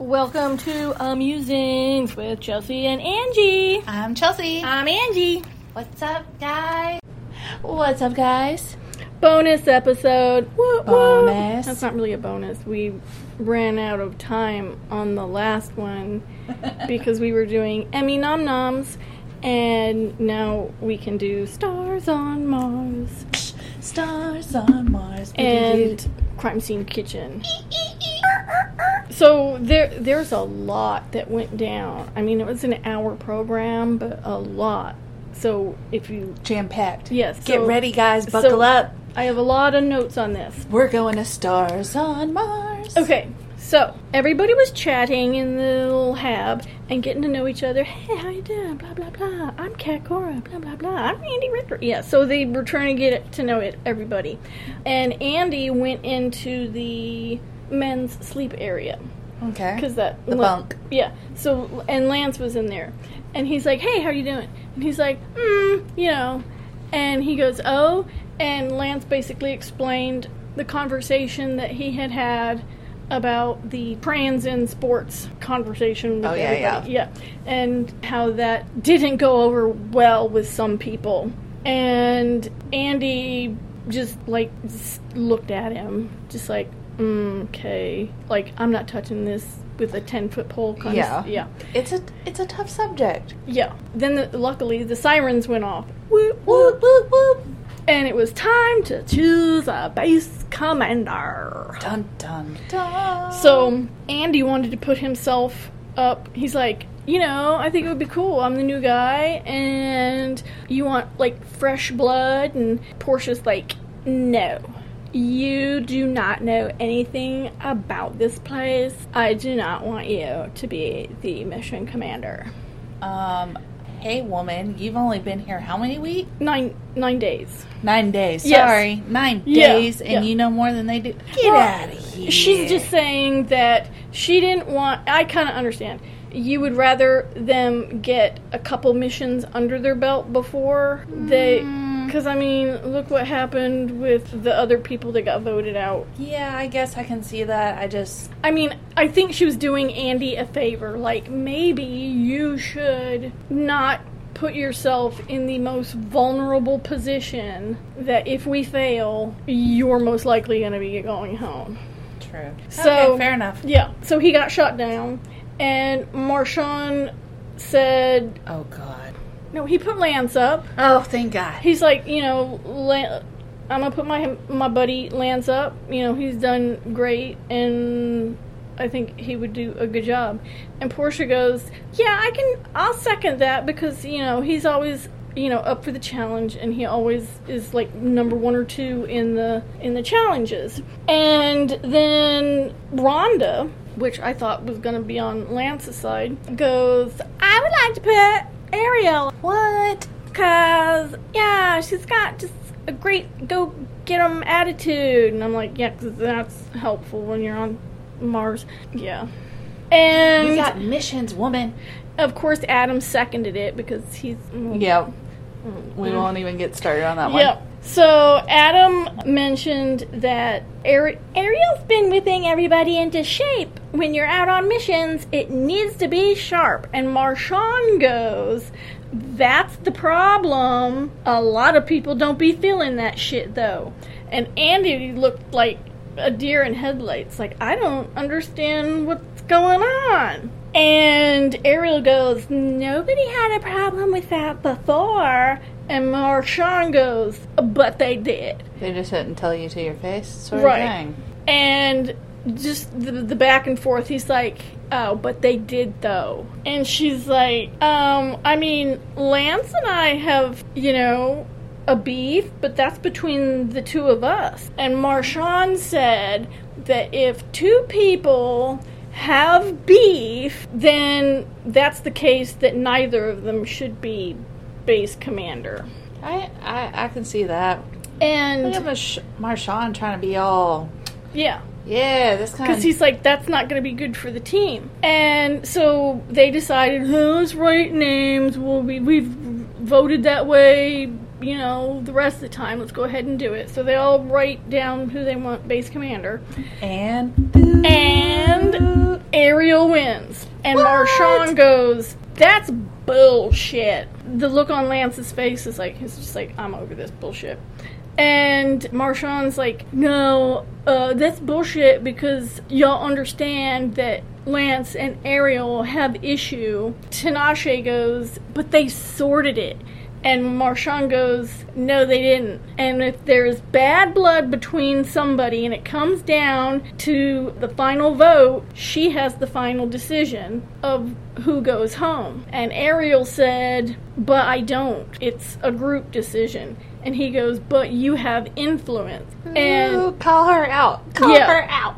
Welcome to Amusings with Chelsea and Angie. I'm Chelsea. I'm Angie. What's up, guys? What's up, guys? Bonus episode. Woo, woo. Bonus. That's not really a bonus. We ran out of time on the last one because we were doing Emmy Nom Noms, and now we can do Stars on Mars Stars on Mars. and Crime Scene Kitchen. So there, there's a lot that went down. I mean, it was an hour program, but a lot. So if you, jam packed. yes, Get so ready, guys. so- Buckle up. I have a lot of notes on this. We're going to Stars on Mars. Okay, so everybody was chatting in the little hab and getting to know each other. Hey, how you doing? Blah blah blah. I'm Cat Cora. Blah blah blah. I'm Andy Richter. Yeah, so they were trying to get to know it everybody, and Andy went into the men's sleep area Okay. because that The bunk. Yeah. So and Lance was in there, and he's like, "Hey, how you doing?" And he's like, "Hmm, you know," and he goes, "Oh," and Lance basically explained the conversation that he had had about the trans in sports conversation with Oh, yeah, everybody. yeah, and how that didn't go over well with some people, and Andy just like just looked at him, just like, mm, okay, like I'm not touching this with a ten foot pole. Kind Yeah. of, yeah, It's a it's a tough subject. yeah. Then the, luckily the sirens went off. Whoop, Whoop whoop whoop. and it was time to choose a base commander. Dun dun dun. So Andy wanted to put himself up. He's like, you know, I think it would be cool. I'm the new guy, and you want like fresh blood. And Porsha's like, no. You do not know anything about this place. I do not want you to be the mission commander. um, hey woman, you've only been here how many weeks? Nine nine days. Nine days. Yes. Sorry, nine Yeah, days, and yeah. you know more than they do. Get Well, out of here. She's just saying that she didn't want. I kind of understand. You would rather them get a couple missions under their belt before they. Mm-hmm. Because, I mean, look what happened with the other people that got voted out. Yeah, I guess I can see that. I just I mean, I think she was doing Andy a favor. Like, maybe you should not put yourself in the most vulnerable position that if we fail, you're most likely going to be going home. true. So- okay, fair enough. Yeah, so he got shot down, and Marshawn said, Oh God. No, he put Lance up. Oh, thank God. He's like, you know, Lan- I'm gonna put my my buddy Lance up. You know, he's done great, and I think he would do a good job. And Porsha goes, yeah, I can, I'll second that because you know he's always you know up for the challenge, and he always is like number one or two in the in the challenges. And then Ronda, which I thought was gonna be on Lance's side, goes, I would like to put Ariel What? Cause yeah, she's got just a great go get 'em attitude, and I'm like, yeah, 'cause that's helpful when you're on Mars. Yeah, and We got missions, woman. of course Adam seconded it because he's mm. Yep. Mm. We won't even get started on that one. Yep. So Adam mentioned that Ari- Ariel's been whipping everybody into shape. When you're out on missions, it needs to be sharp. And Marshawn goes, "That's the problem. A lot of people don't be feeling that shit though." And Andy looked like a deer in headlights. Like I don't understand what's going on. And Ariel goes, Nobody had a problem with that before. And Marshawn goes, But they did. They just didn't tell you to your face, sort Right. of thing. And just the, the back and forth, he's like, Oh, but they did though. And she's like, Um, I mean, Lance and I have, you know, a beef, but that's between the two of us. And Marshawn said that if two people have beef, then that's the case that neither of them should be base commander. I, I I can see that. And Look at Marsh- Marshawn trying to be all, yeah, yeah, this kind because he's like, that's not going to be good for the team. And so they decided, oh, let's names. Well, we, we've voted that way, you know, the rest of the time. Let's go ahead and do it. So they all write down who they want base commander. and. And Ariel wins. And What? Marshawn goes, that's bullshit. The look on Lance's face is like, he's just like, I'm over this bullshit. And Marshawn's like, no, uh, that's bullshit because y'all understand that Lance and Ariel have issue. Tinashe goes, but they sorted it. And Marshawn goes, no, they didn't. And if there's bad blood between somebody and it comes down to the final vote, she has the final decision of who goes home. And Ariel said, but I don't. It's a group decision. And he goes, but you have influence. And Ooh, call her out. Call Yeah. her out.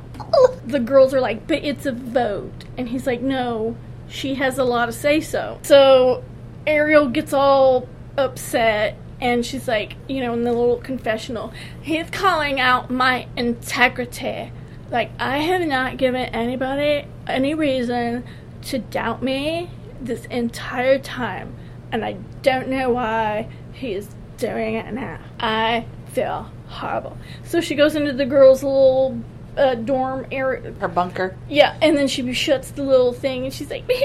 the girls are like, but it's a vote. And he's like, no, she has a lot of say so. So Ariel gets all upset and she's like, you know, in the little confessional, he's calling out my integrity. Like, I have not given anybody any reason to doubt me this entire time. And I don't know why he is doing it now. I feel horrible. So she goes into the girls' little uh, dorm area. Her bunker. Yeah, and then she shuts the little thing and she's like,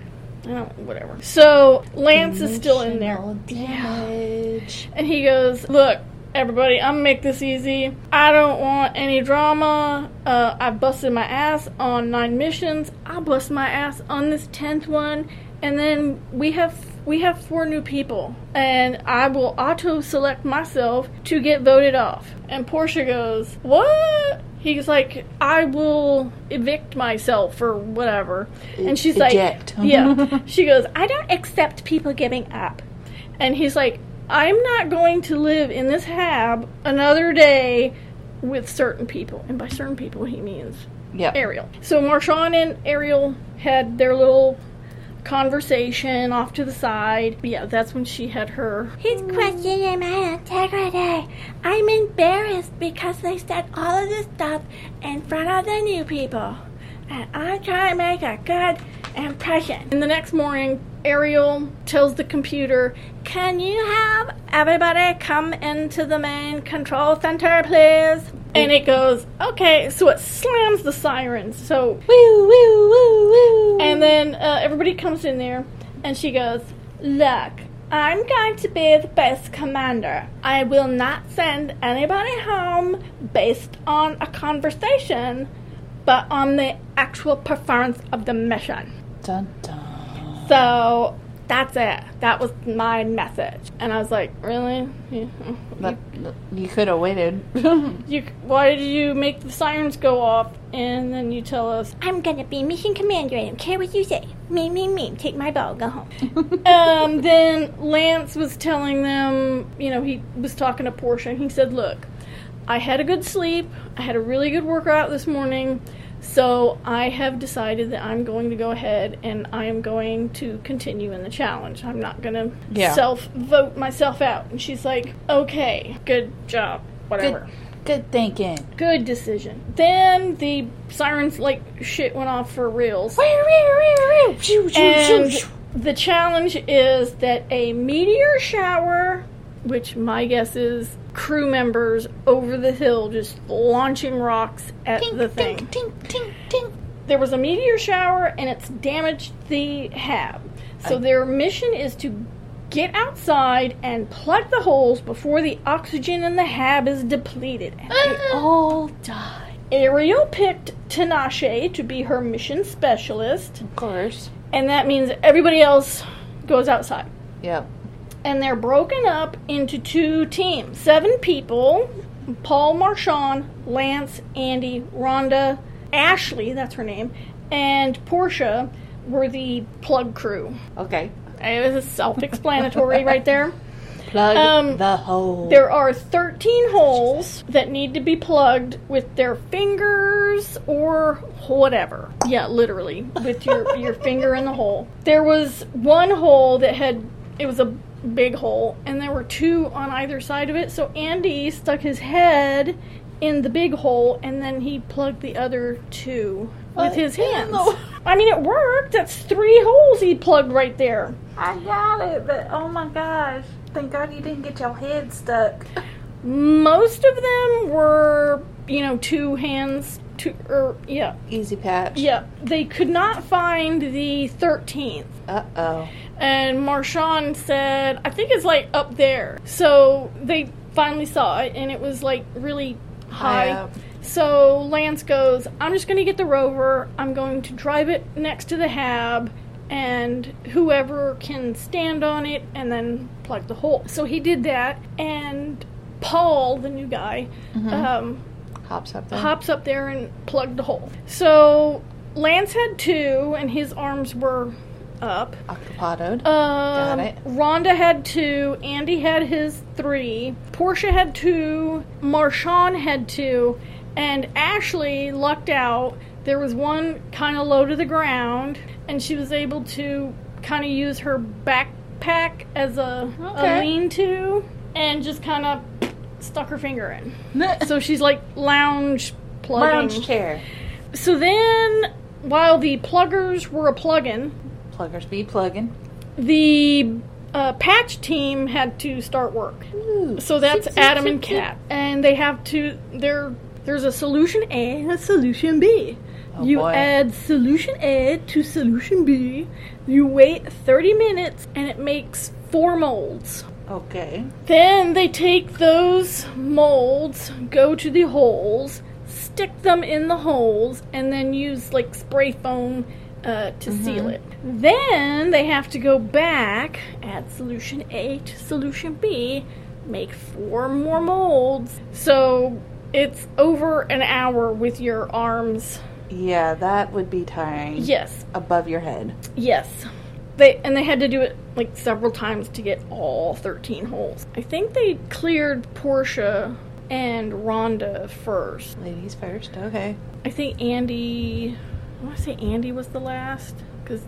oh, whatever. So Lance is still in there. Damage. And he goes, Look, everybody, I'm gonna make this easy. I don't want any drama. Uh, I busted my ass on nine missions. I'll bust my ass on this tenth one. And then we have we have four new people. And I will auto select myself to get voted off. And Porsha goes, What? He's like, I will evict myself or whatever. And she's Eject. like, Yeah. She goes, I don't accept people giving up. And he's like, I'm not going to live in this hab another day with certain people. And by certain people, he means Yep. Ariel. So Marshawn and Ariel had their little conversation off to the side. Yeah, that's when she had her. He's questioning my integrity. I'm embarrassed because they said all of this stuff in front of the new people. And I'm trying to make a good impression. And the next morning, Ariel tells the computer, Can you have everybody come into the main control center, please? And it goes, Okay, so it slams the sirens. So Woo, woo, woo, woo. and then uh, everybody comes in there, and she goes, Look, I'm going to be the base commander. I will not send anybody home based on a conversation, but on the actual performance of the mission. Dun, dun. So that's it. That was my message. And I was like, Really? You, you could have waited. you, why did you make the sirens go off and then you tell us I'm gonna be mission commander. I don't care what you say. Me, me, me. Take my ball. Go home. um, then Lance was telling them, you know, he was talking to Porsha, and he said, "Look, I had a good sleep. I had a really good workout this morning." So I have decided that I'm going to go ahead and I am going to continue in the challenge. I'm not going to Yeah. self vote myself out. And she's like, "Okay, good job, whatever." Good, good thinking. Good decision. Then the sirens like shit went off for reals. And the challenge is that a meteor shower, which my guess is crew members over the hill just launching rocks at Tink, the thing. Tink, tink, tink, tink. There was a meteor shower and it's damaged the hab. So their mission is to get outside and plug the holes before the oxygen in the hab is depleted. And they Ah. all die. Ariel picked Tinashe to be her mission specialist, Of course. and that means everybody else goes outside. Yep. And they're broken up into two teams. Seven people Paul Marshawn, Lance, Andy, Ronda, Ashley, that's her name, and Porsha were the plug crew. Okay. It was self explanatory right there. Plug Um, the hole. There are 13 holes that need to be plugged with their fingers or whatever. Yeah, literally, with your, your finger in the hole. There was one hole that had, it was a big hole, and there were two on either side of it. So Andy stuck his head in the big hole, and then he plugged the other two with his hands. I mean, it worked. That's three holes he plugged right there. I got it, but oh my gosh. Thank God you didn't get your head stuck. Most of them were, you know, two hands, two, or yeah, Easy patch. yeah. They could not find the thirteenth. Uh oh. and Marshawn said, I think it's like up there. So they finally saw it, and it was like really high. High. So Lance goes, I'm just going to get the rover. I'm going to drive it next to the hab, and whoever can stand on it and then plug the hole. So he did that, and Paul, the new guy, um, Hops up there. hops up there and plugged the hole. So Lance had two, and his arms were up. Octopodoed. Um, it. Ronda had two. Andy had his three. Porsha had two. Marshawn had two. And Ashley lucked out. There was one kind of low to the ground, and she was able to kind of use her backpack as a, a lean to and just kind of stuck her finger in. So she's like lounge plugging. Lounge chair. So then, while the pluggers were a plugging, Pluggers be plugging. the uh, patch team had to start work. So that's Zip, zip, Adam zip, and zip. Cat, and they have to. There, there's a solution A and a solution B. Oh, you boy. add solution A to solution B. You wait 30 minutes, and it makes four molds. Okay. Then they take those molds, go to the holes, stick them in the holes, and then use like spray foam uh, to seal it. Then they have to go back, add solution A to solution B, make four more molds. So it's over an hour with your arms. Yeah, that would be tiring. Yes, Above your head. Yes. They and they had to do it like several times to get all 13 holes. I think they cleared Porsha and Ronda first. Ladies first. Okay. I think Andy I want to say Andy was the last cuz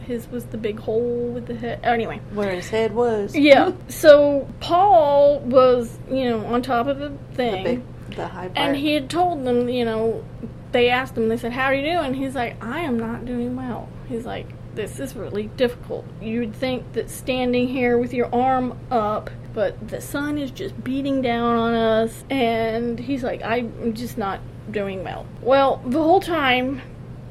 his was the big hole with the head. Anyway. Where his head was. Yeah. So Paul was, you know, on top of the thing. The big, the high part. And he had told them, you know, they asked him, they said, How are you doing? He's like, I am not doing well. He's like, This is really difficult. You'd think that standing here with your arm up, but the sun is just beating down on us. And he's like, I'm just not doing well. Well, the whole time,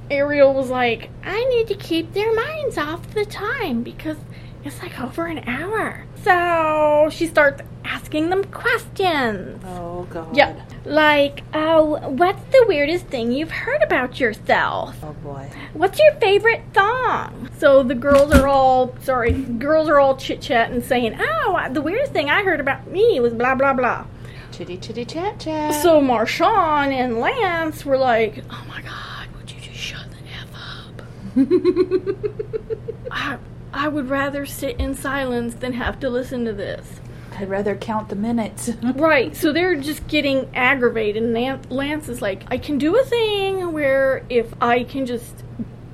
Ariel was like, I need to keep their minds off the time because it's like over an hour. So she starts asking them questions. oh god. Yeah. Like, oh, what's the weirdest thing you've heard about yourself? Oh boy. What's your favorite song? So the girls are all, sorry, girls are all chit chatting saying, oh, the weirdest thing I heard about me was blah, blah, blah. Chitty chitty chat chat. So Marshawn and Lance were like, oh my God, would you just shut the F up? I, I would rather sit in silence than have to listen to this. I'd rather count the minutes. Right, so they're just getting aggravated, and Lance is like, I can do a thing where if I can just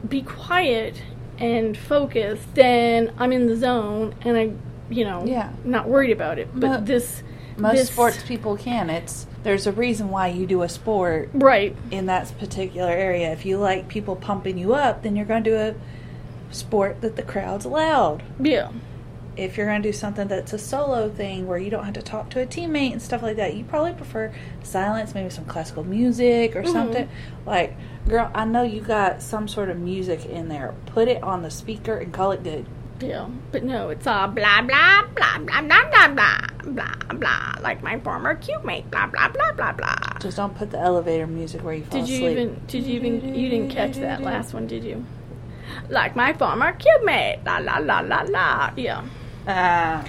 be quiet and focus, then I'm in the zone, and I, you know, Yeah. not worried about it. But Mo- this, Most this, sports people can. It's there's a reason why you do a sport right? in that particular area. If you like people pumping you up, then you're going to do a sport that the crowd's loud. Yeah, If you're going to do something that's a solo thing where you don't have to talk to a teammate and stuff like that, you probably prefer silence, maybe some classical music or something. Like, girl, I know you got some sort of music in there. Put it on the speaker and call it good. yeah. But no, it's all blah blah blah blah blah blah blah blah blah, like my former cube mate, blah blah blah blah blah. Just don't put the elevator music where you fall Did you asleep. even? Did you even? You didn't catch that last one, did you? Like my former cube mate, la la la la la. Yeah. Ah,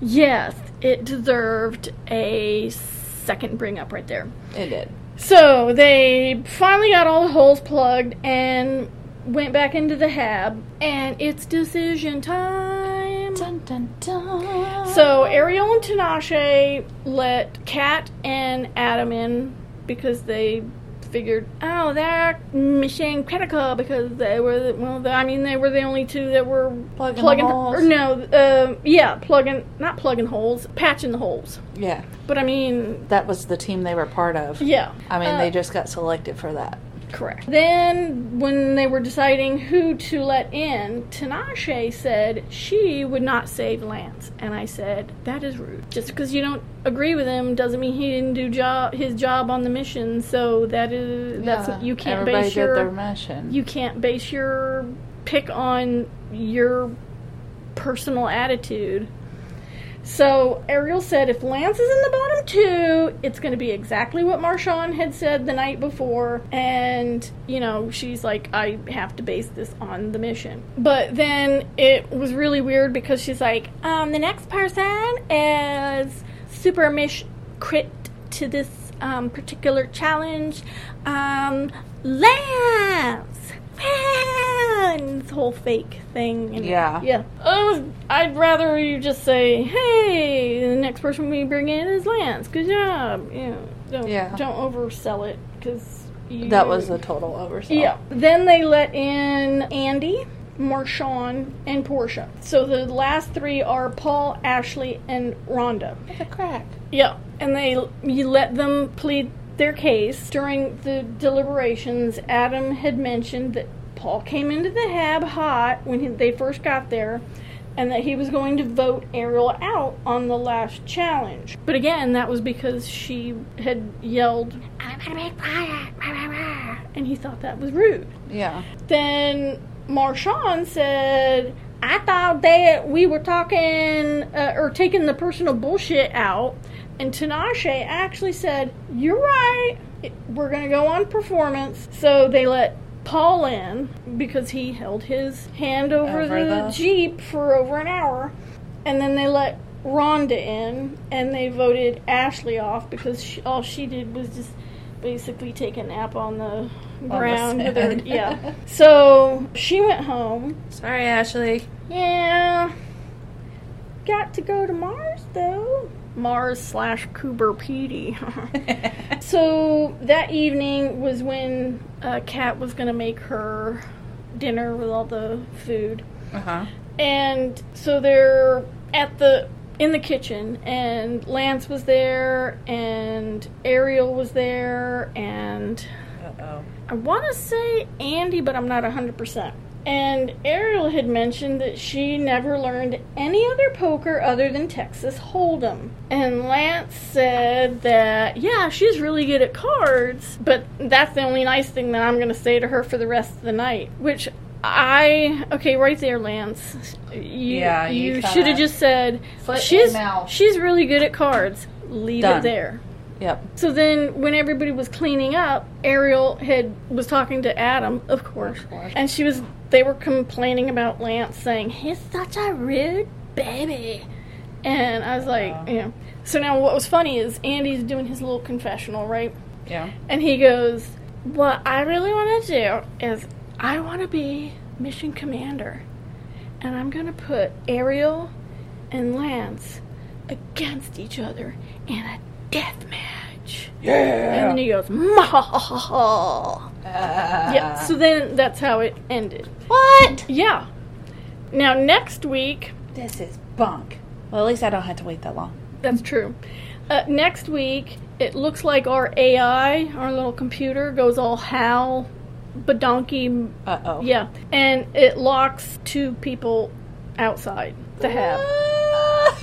Yes, it deserved a second bring up right there. it did. So they finally got all the holes plugged and went back into the hab, and it's decision time. Dun dun dun. So Ariel and Tinashe let Cat and Adam in because they figured, oh, they're mission critical because they were, the, well, I mean, they were the only two that were Plugging plugging, holes? or no, uh, yeah, plugging, not plugging holes, patching the holes. Yeah, But I mean, that was the team they were part of. yeah. I mean, Uh, they just got selected for that. Correct. Then, when they were deciding who to let in, Tinashe said she would not save Lance, and I said that is rude. Just because you don't agree with him doesn't mean he didn't do job his job on the mission. So that is that's Yeah, you can't Everybody base your their mission. you can't base your pick on your personal attitude. So Ariel said if Lance is in the bottom two, it's going to be exactly what Marshawn had said the night before. And, you know, she's like, I have to base this on the mission. But then it was really weird because she's like, um, the next person is super mish crit to this um, particular challenge. Um, Lance! And this whole fake thing. And Yeah. Yeah. Uh, I'd rather you just say, hey, the next person we bring in is Lance. Good job. You know, don't, Yeah. don't oversell it because you. that was a total oversell. Yeah. Then they let in Andy, Marshawn, and Porsha. So the last three are Paul, Ashley, and Ronda. What the crack? Yeah, and they you let them plead their case during the deliberations. Adam had mentioned that Paul came into the hab hot when he, they first got there, and that he was going to vote Ariel out on the last challenge. But again, that was because she had yelled, "I'm gonna make quiet," rah, rah, rah," and he thought that was rude. Yeah. Then Marshawn said, I thought that we were talking uh, or taking the personal bullshit out. And Tinashe actually said, You're right. We're going to go on performance. So they let Paul in because he held his hand over, Over the, the- Jeep for over an hour. And then they let Ronda in and they voted Ashley off because she, all she did was just basically take a nap on the ground. with her, yeah. So she went home. Sorry, Ashley. Yeah. Got to go to Mars though. Mars slash Coober Pedy. so that evening was when uh, Cat was gonna make her dinner with all the food. Uh huh. And so they're at the in the kitchen and Lance was there and Ariel was there and Uh oh. I want to say Andy, but I'm not 100%. And Ariel had mentioned that she never learned any other poker other than Texas Hold'em. And Lance said that, yeah, she's really good at cards, but that's the only nice thing that I'm going to say to her for the rest of the night. Which I, okay, right there, Lance. You, Yeah, you you should have just said, she's, she's really good at cards. Leave Done. it there. Yep. So then, when everybody was cleaning up, Ariel had was talking to Adam, of course, Of course. and she was. They were complaining about Lance, saying he's such a rude baby, and I was like, Wow. you know. So now, what was funny is Andy's doing his little confessional, right? Yeah. And he goes, "What I really want to do is I want to be mission commander, and I'm going to put Ariel and Lance against each other in a death match." And then he goes, "Mahahaha." Yeah. So then that's how it ended. what? Yeah. Now next week, This is bunk. Well, at least I don't have to wait that long. that's true. Uh, next week, it looks like our AI, our little computer, goes all Hal, Badonky, Uh oh. yeah, and it locks two people outside the hab.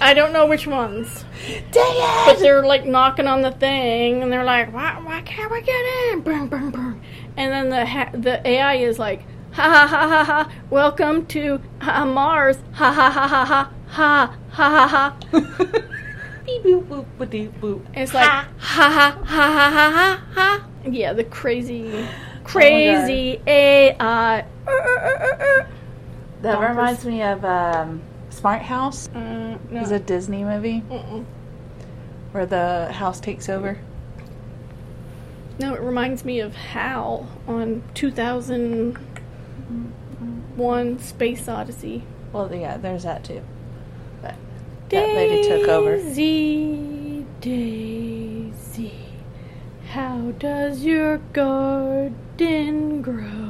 I don't know which ones, Dang but they're like knocking on the thing, and they're like, "Why, why can't we get in?" Boom, boom, boom. And then the ha- the AI is like, "Ha ha ha ha ha! Welcome to uh, Mars! Ha ha ha ha ha ha ha ha ha!" Beep boop boop boop. It's like, ha ha ha ha ha ha ha. Yeah, the crazy, crazy AI. Uh, uh, uh, uh, That Bonkers. reminds me of um, Smart House. uh. Uh, no. It's a Disney movie Mm-mm. where the house takes over. No, it reminds me of Hal on 2001 Space Odyssey. Well, yeah, there's that too. But that lady took over. Daisy, Daisy, how does your garden grow?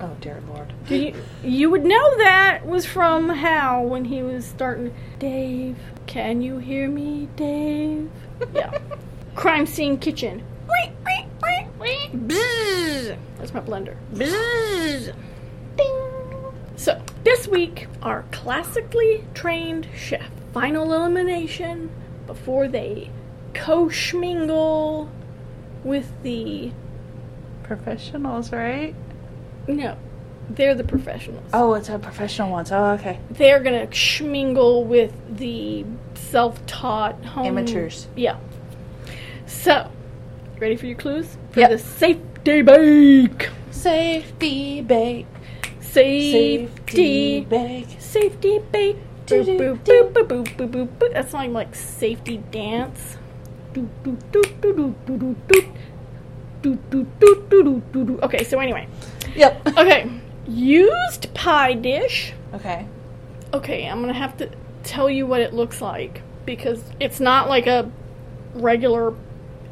Oh dear lord. Do you, you would know that was from Hal when he was starting. Dave, can you hear me, Dave? Yeah. Crime scene kitchen. Wait, wait, wait, wait. Bzzz. That's my blender. Bzzz. Ding. So, this week, our classically trained chef. Final elimination before they co-schmingle with the... Professionals, right? No, they're the professionals. Oh, it's a professional ones. Oh, okay. They're gonna schmingle with the self-taught home... Amateurs. Yeah. So, ready for your clues? For Yep. the safety bake. Safety bake. Safety, Safety bake. safety bake. Boop, boop, boop, boop, boop, boop, boop, boop. That's like like safety dance. Okay, so anyway. Yep. Okay. Used pie dish. Okay. Okay, I'm gonna have to tell you what it looks like because it's not like a regular.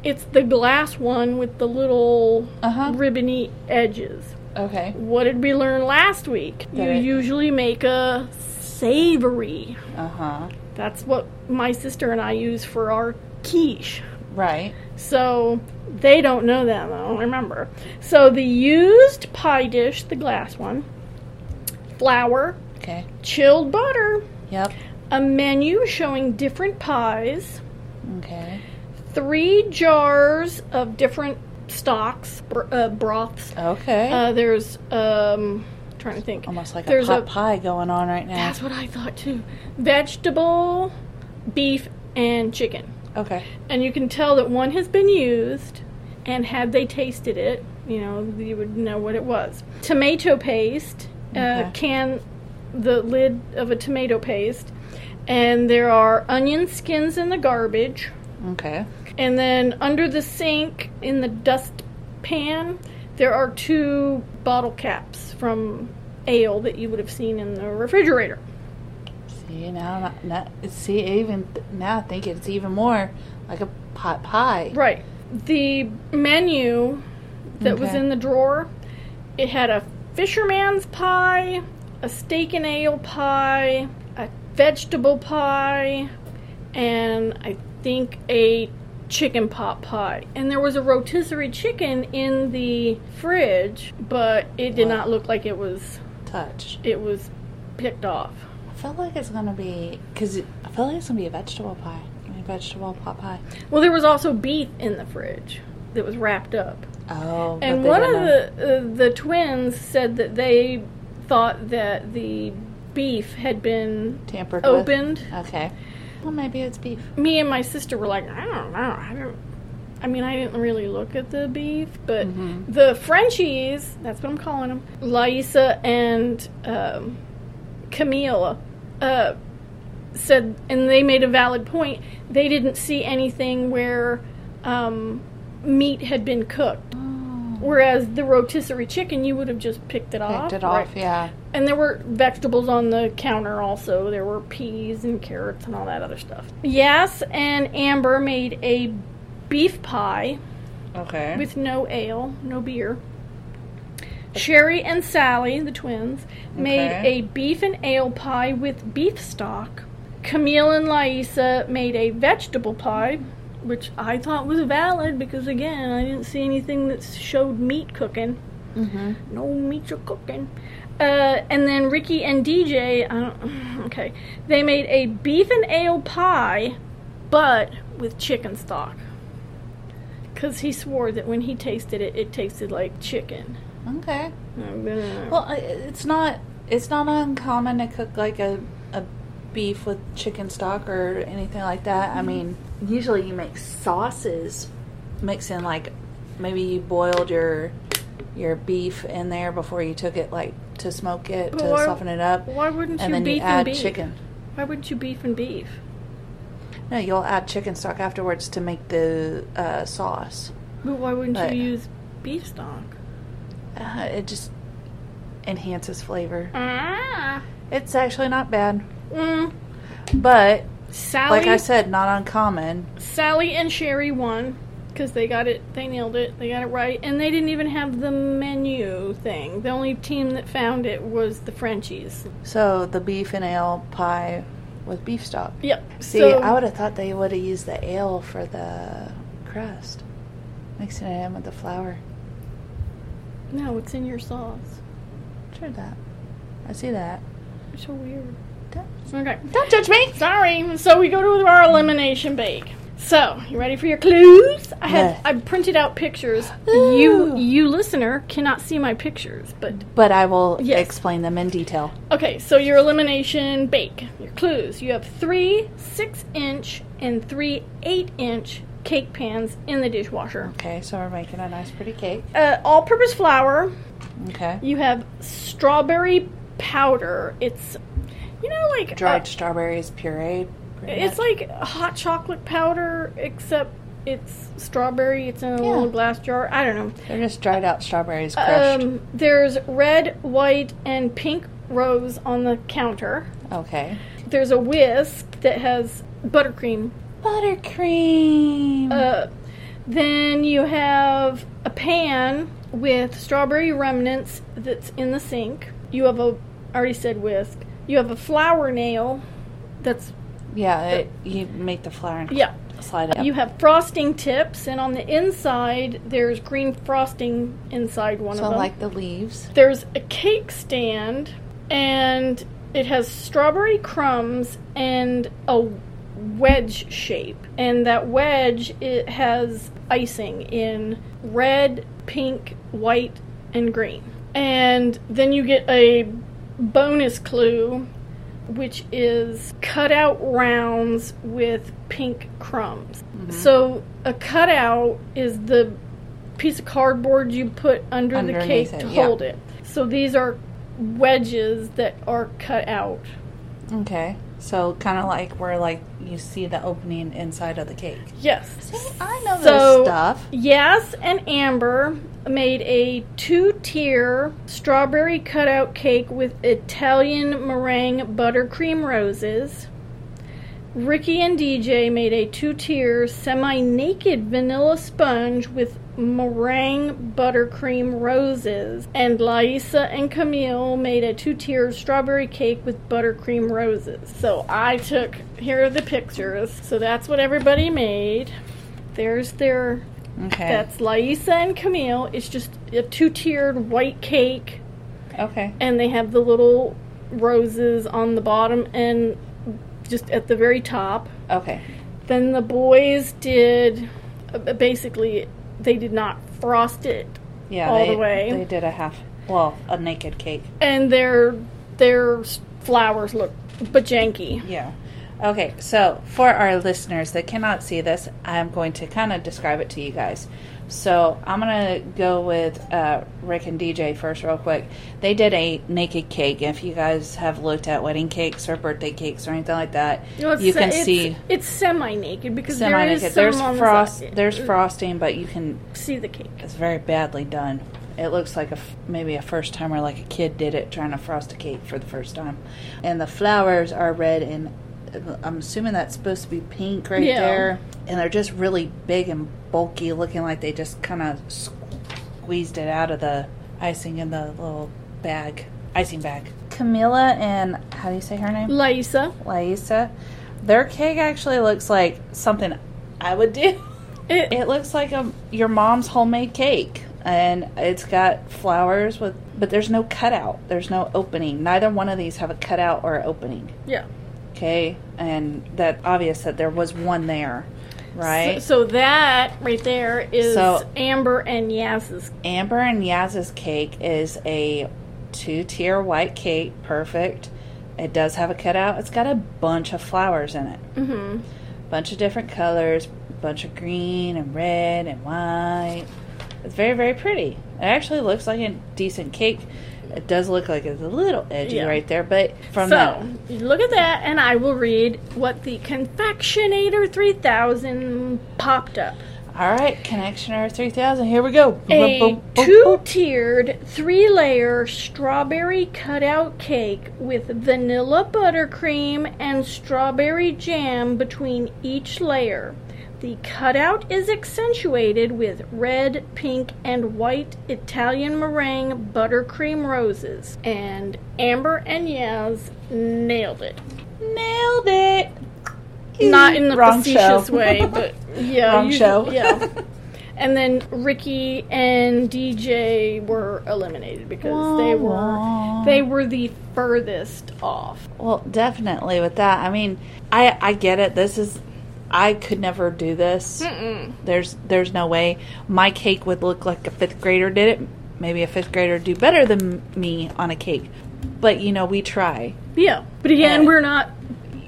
It's the glass one with the little Uh-huh. ribbony edges. Okay. What did we learn last week? You it- usually make a savory. Uh huh. That's what my sister and I use for our quiche. Right. So they don't know that though, remember. So the used pie dish, the glass one, flour, Okay. chilled butter, Yep. a menu showing different pies, Okay. three jars of different stocks, br- uh, broths. Okay. Uh, there's um, trying to think. Almost like there's a pot a- pie going on right now. That's what I thought too. Vegetable, beef, and chicken. Okay. And you can tell that one has been used, and had they tasted it, you know, you would know what it was. Tomato paste, uh, can the lid of a tomato paste, and there are onion skins in the garbage, Okay. and then under the sink in the dust pan, there are two bottle caps from ale that you would have seen in the refrigerator. See now, now see even now I think it's even more like a pot pie. Right. The menu that was in the drawer, it had a fisherman's pie, a steak and ale pie, a vegetable pie, and I think a chicken pot pie. And there was a rotisserie chicken in the fridge, but it did Wow. not look like it was touched. it was picked off. I feel like it's gonna be because I feel like it's gonna be a vegetable pie. A vegetable pot pie. Well, there was also beef in the fridge that was wrapped up. Oh. And one of the uh, the twins said that they thought that the beef had been tampered opened. With. Okay. Well, maybe it's beef. Me and my sister were like, I don't know. I don't. I mean, I didn't really look at the beef, but Mhm. the Frenchies, that's what I'm calling them, Laisa and um, Camila, uh, said, and they made a valid point, they didn't see anything where um, meat had been cooked. Whereas the rotisserie chicken, you would have just picked it off. Picked it off. right? Yeah. And there were vegetables on the counter also. There were peas and carrots and all that other stuff. Yes, and Amber made a beef pie Okay. with no ale, no beer. Sherry and Sally, the twins, made Okay. a beef and ale pie with beef stock. Camille and Laisa made a vegetable pie, which I thought was valid because, again, I didn't see anything that showed meat cooking. mm-hmm. No meat or cooking. Uh, and then Ricky and DJ, I don't, okay, they made a beef and ale pie, but with chicken stock. Because he swore that when he tasted it, it tasted like chicken. Okay. Well, Well, it's not. It's not uncommon to cook like a a beef with chicken stock or anything like that. I mean, usually you make sauces, mix in like maybe you boiled your your beef in there before you took it like to smoke it But to why- soften it up, why wouldn't and you then beef you add and beef? chicken. Why wouldn't you beef and beef? No, you'll add chicken stock afterwards to make the uh, sauce. But why wouldn't But- you use beef stock? Uh, it just enhances flavor. Ah. It's actually not bad, Mm. but Sally, like I said, not uncommon. Sally and Sherry won. because they got it. They nailed it. They got it right, and they didn't even have the menu thing. The only team that found it was the Frenchies. So the beef and ale pie with beef stock. Yep. See, so, I would have thought they would have used the ale for the crust, mixing it in with the flour. No, it's in your sauce. Sure that. I see that. It's so weird. Don't, Okay. don't judge me. Sorry. So we go to our elimination bake. So you ready for your clues? I had Yeah. I printed out pictures. Ooh. You you listener cannot see my pictures, but But I will Yes. explain them in detail. okay. So your elimination bake. Your clues. You have three six inch and three eight inch cake pans in the dishwasher. Okay, so we're making a nice, pretty cake. Uh, all-purpose flour. Okay. You have strawberry powder. It's you know like Dried uh, strawberries pureed. It's much. like hot chocolate powder, except it's strawberry. It's in a Yeah. little glass jar. I don't know. They're just dried out strawberries crushed. Um, there's red, white, and pink rose on the counter. okay. There's a whisk that has buttercream. Buttercream. Uh, then you have a pan with strawberry remnants that's in the sink. You have a, I already said whisk. You have a flour nail that's, yeah, it, you make the flour yeah, slide it. You have frosting tips, and on the inside, there's green frosting inside one so of them. So like the leaves. there's a cake stand, and it has strawberry crumbs and a wedge shape. And that wedge it has icing in red, pink, white, and green. And then you get a bonus clue which is cut out rounds with pink crumbs. Mm-hmm. So a cutout is the piece of cardboard you put under the cake it, to yeah. hold it. So these are wedges that are cut out. Okay. So kind of like where like you see the opening inside of the cake. Yes. See, I know So- this stuff. Yes, and Amber made a two-tier strawberry cutout cake with Italian meringue buttercream roses. Ricky and DJ made a two-tier semi-naked vanilla sponge with meringue buttercream roses. And Laisa and Camille made a two-tier strawberry cake with buttercream roses. So I took here are the pictures. So that's what everybody made. There's their Okay. that's Laisa and Camille. It's just a two tiered white cake, okay. and they have the little roses on the bottom and just at the very top. Okay. Then the boys did uh, basically, they did not frost it, Yeah. All they, the way. They did a half. Well, a naked cake. and their their flowers look but janky. Yeah. Okay, so for our listeners that cannot see this, I'm going to kind of describe it to you guys. So I'm going to go with uh, Rick and DJ first, real quick. They did a naked cake. If you guys have looked at wedding cakes or birthday cakes or anything like that, No, you can it's, see it's semi naked because semi there is There's the frost. There's frosting, but you can. See the cake. It's very badly done. It looks like a f- maybe a first timer, like a kid did it trying to frost a cake for the first time. And the flowers are red and uh, I'm assuming that's supposed to be pink right Yeah. there. And they're just really big and bulky, looking like they just kind of squeezed it out of the icing in the little bag, icing bag. Camilla and how do you say her name? Laisa. Laisa. Their cake actually looks like something I would do. It, It looks like a your mom's homemade cake, and it's got flowers with, but there's no cutout. There's no opening. Neither one of these have a cutout or opening. yeah. Okay, and that obvious that there was one there, right? So, so that right there is So- Amber and Yaz's. Amber and Yaz's cake is a two-tier white cake, perfect. It does have a cutout. It's got a bunch of flowers in it. hmm bunch of different colors, bunch of green and red and white. It's very, very pretty. It actually looks like a decent cake. It does look like it's a little edgy Yeah. right there, but from So you look at that, and I will read what the Confectionator 3000 popped up. all right, Connectioner three thousand. Here we go. A two tiered, three layer strawberry cutout cake with vanilla buttercream and strawberry jam between each layer. The cutout is accentuated with red, pink, and white Italian meringue buttercream roses. And Amber and Yaz nailed it. Nailed it. Not in the Wrong facetious show. way, but yeah. Wrong you- show. Yeah. And then Ricky and DJ were eliminated because they were they were the furthest off. Well, definitely with that. I mean, I I get it. This is I could never do this. Mm-mm. There's there's no way my cake would look like a fifth grader did it. Maybe a fifth grader do better than me on a cake. But you know, we try. Yeah, but again, we're not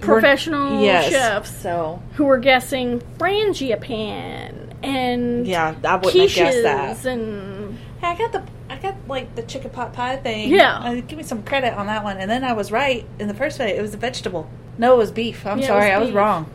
professional We're- yes. chefs So who are guessing frangipane and yeah, I wouldn't have guessed that. and Hey, I got the I got like the chicken pot pie thing. Yeah. Uh, give me some credit on that one. And then I was right in the first place. It was a vegetable. No, it was beef. I'm Yeah, sorry, was I was beef. wrong.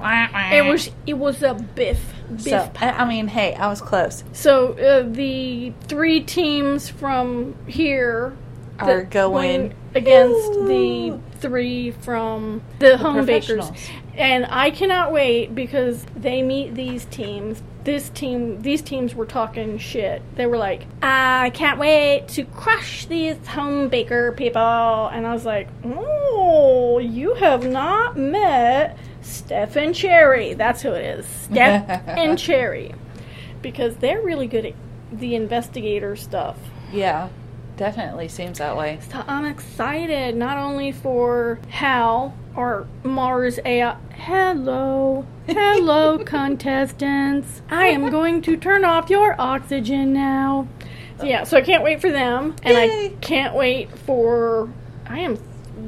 it was it was a biff biff So pie. I, mean, hey, I was close. So uh, the three teams from here Are going- against Ooh. the three from the, home bakers, and I cannot wait because they meet these teams. This team, these teams were talking shit. They were like, "I can't wait to crush these home baker people," and I was like, "Oh, you have not met Steph and Cherry. That's who it is, Steph and Cherry." because they're really good at the investigator stuff. Yeah, definitely seems that way. So I'm excited not only for Hal or Mars AI. Hello, hello, contestants. I am going to turn off your oxygen now. So yeah, so I can't wait for them, and I can't wait for. I am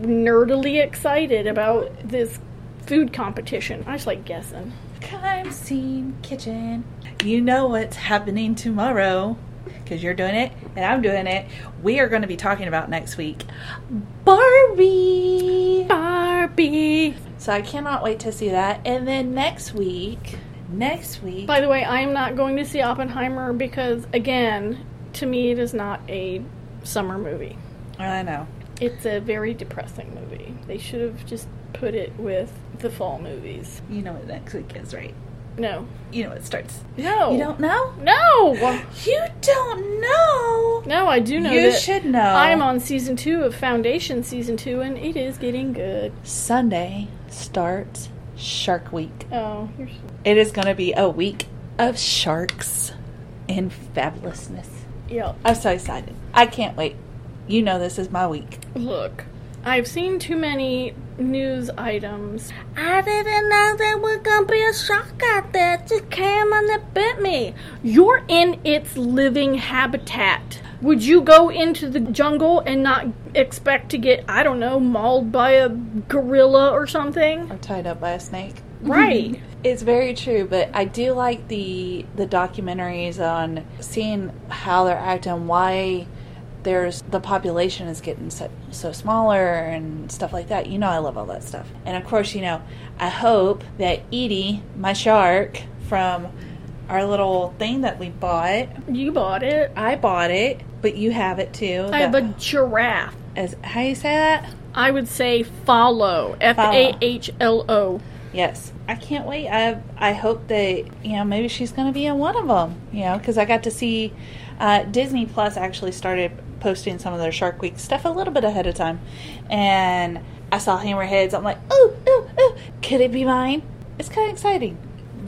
nerdily excited about this food competition. I just like guessing. Crime scene kitchen. You know what's happening tomorrow because you're doing it and I'm doing it. We are going to be talking about next week Barbie. Barbie. So I cannot wait to see that. And then next week, next week, By the way, I am not going to see Oppenheimer because, again, to me, it is not a summer movie. I know. It's a very depressing movie. They should have just put it with the fall movies. You know what next week is, right? No. You know it starts. No. You don't know? No! You don't know. No, I do know you should know. I'm on season two of Foundation season two, and it is getting good. Sunday starts Shark Week. Oh, so- It is going to be a week of sharks and fabulousness. yeah. I'm so excited. I can't wait. You know this is my week. Look, I've seen too many news items. I didn't know there was gonna be a shark out there. It just came and it bit me. You're in its living habitat. Would you go into the jungle and not expect to get, I don't know, mauled by a gorilla or something? Or tied up by a snake. Right. It's very true, but I do like the the documentaries on seeing how they're acting, why there's the population is getting so, so smaller and stuff like that. You know, I love all that stuff. And of course, you know, I hope that Edie, my shark from our little thing that we bought, You bought it. I bought it, but you have it too. I have a giraffe. as how you say that? I would say Fahlo. F A H L O. Yes, I can't wait. I I hope that you know maybe she's going to be in one of them. You know, because I got to see uh, Disney Plus actually started posting some of their Shark Week stuff a little bit ahead of time, and I saw Hammerheads. I'm like, oh, ooh, ooh, could it be mine? It's kind of exciting.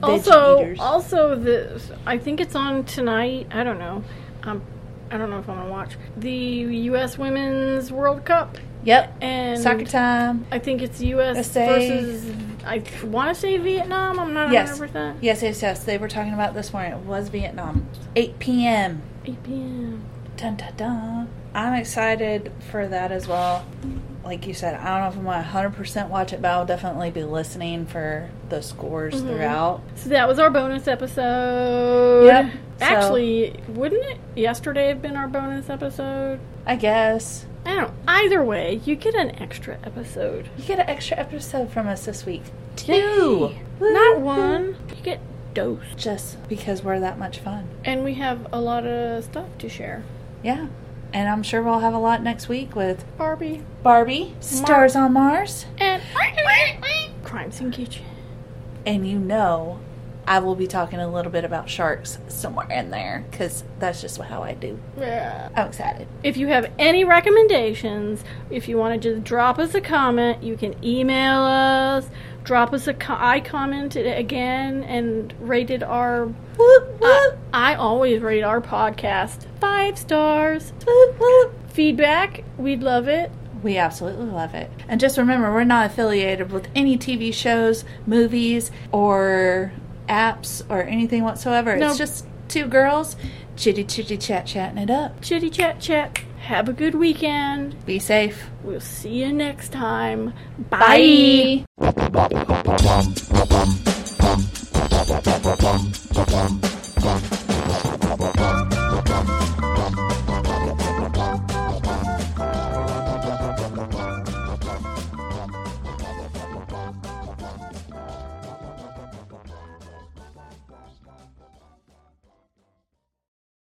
Also, eaters. also the I think it's on tonight. I don't know. Um, I don't know if I'm gonna watch the U.S. Women's World Cup, yep, and soccer time. I think it's U.S. SA. versus. I want to say Vietnam. I'm not Yes. 100. percent Yes, yes, yes. They were talking about this morning. It was Vietnam. 8 p.m. 8 p.m. Dun, dun, dun. I'm excited for that as well. Like you said, I don't know if I'm going to 100% watch it, but I'll definitely be listening for the scores Mm-hmm. throughout. So that was our bonus episode. Yep. So- Actually, wouldn't it yesterday have been our bonus episode? I guess. I don't. Either way, you get an extra episode. You get an extra episode from us this week. Yay. Two. Not one. You get dose. Just because we're that much fun. And we have a lot of stuff to share. Yeah. And I'm sure we'll have a lot next week with Barbie Barbie, Stars on Mars. and Crime Scene Kitchen. And you know, I will be talking a little bit about sharks somewhere in there because that's just how I do. Yeah. I'm excited. If you have any recommendations, if you want to just drop us a comment, you can email us. Drop us a co- I commented again and rated our. Whoop, I, whoop, I always rate our podcast five stars. whoop, whoop. Feedback, we'd love it. We absolutely love it. And just remember, we're not affiliated with any TV shows, movies, or apps or anything whatsoever. No. It's just two girls chitty chitty chat chatting it up. Chitty chat chat. Have a good weekend. Be safe. We'll see you next time. Bye. Bye.